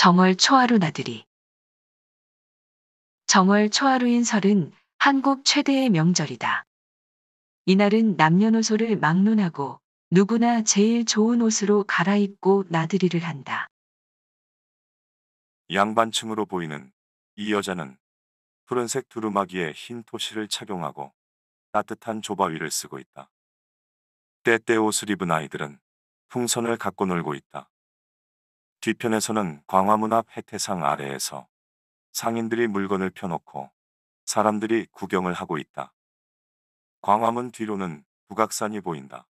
정월 초하루 나들이. 정월 초하루인 설은 한국 최대의 명절이다. 이날은 남녀노소를 막론하고 누구나 제일 좋은 옷으로 갈아입고 나들이를 한다. 양반층으로 보이는 이 여자는 푸른색 두루마기에 흰 토시를 착용하고 따뜻한 조바위를 쓰고 있다. 때때 옷을 입은 아이들은 풍선을 갖고 놀고 있다. 뒤편에서는 광화문 앞 해태상 아래에서 상인들이 물건을 펴놓고 사람들이 구경을 하고 있다. 광화문 뒤로는 북악산이 보인다.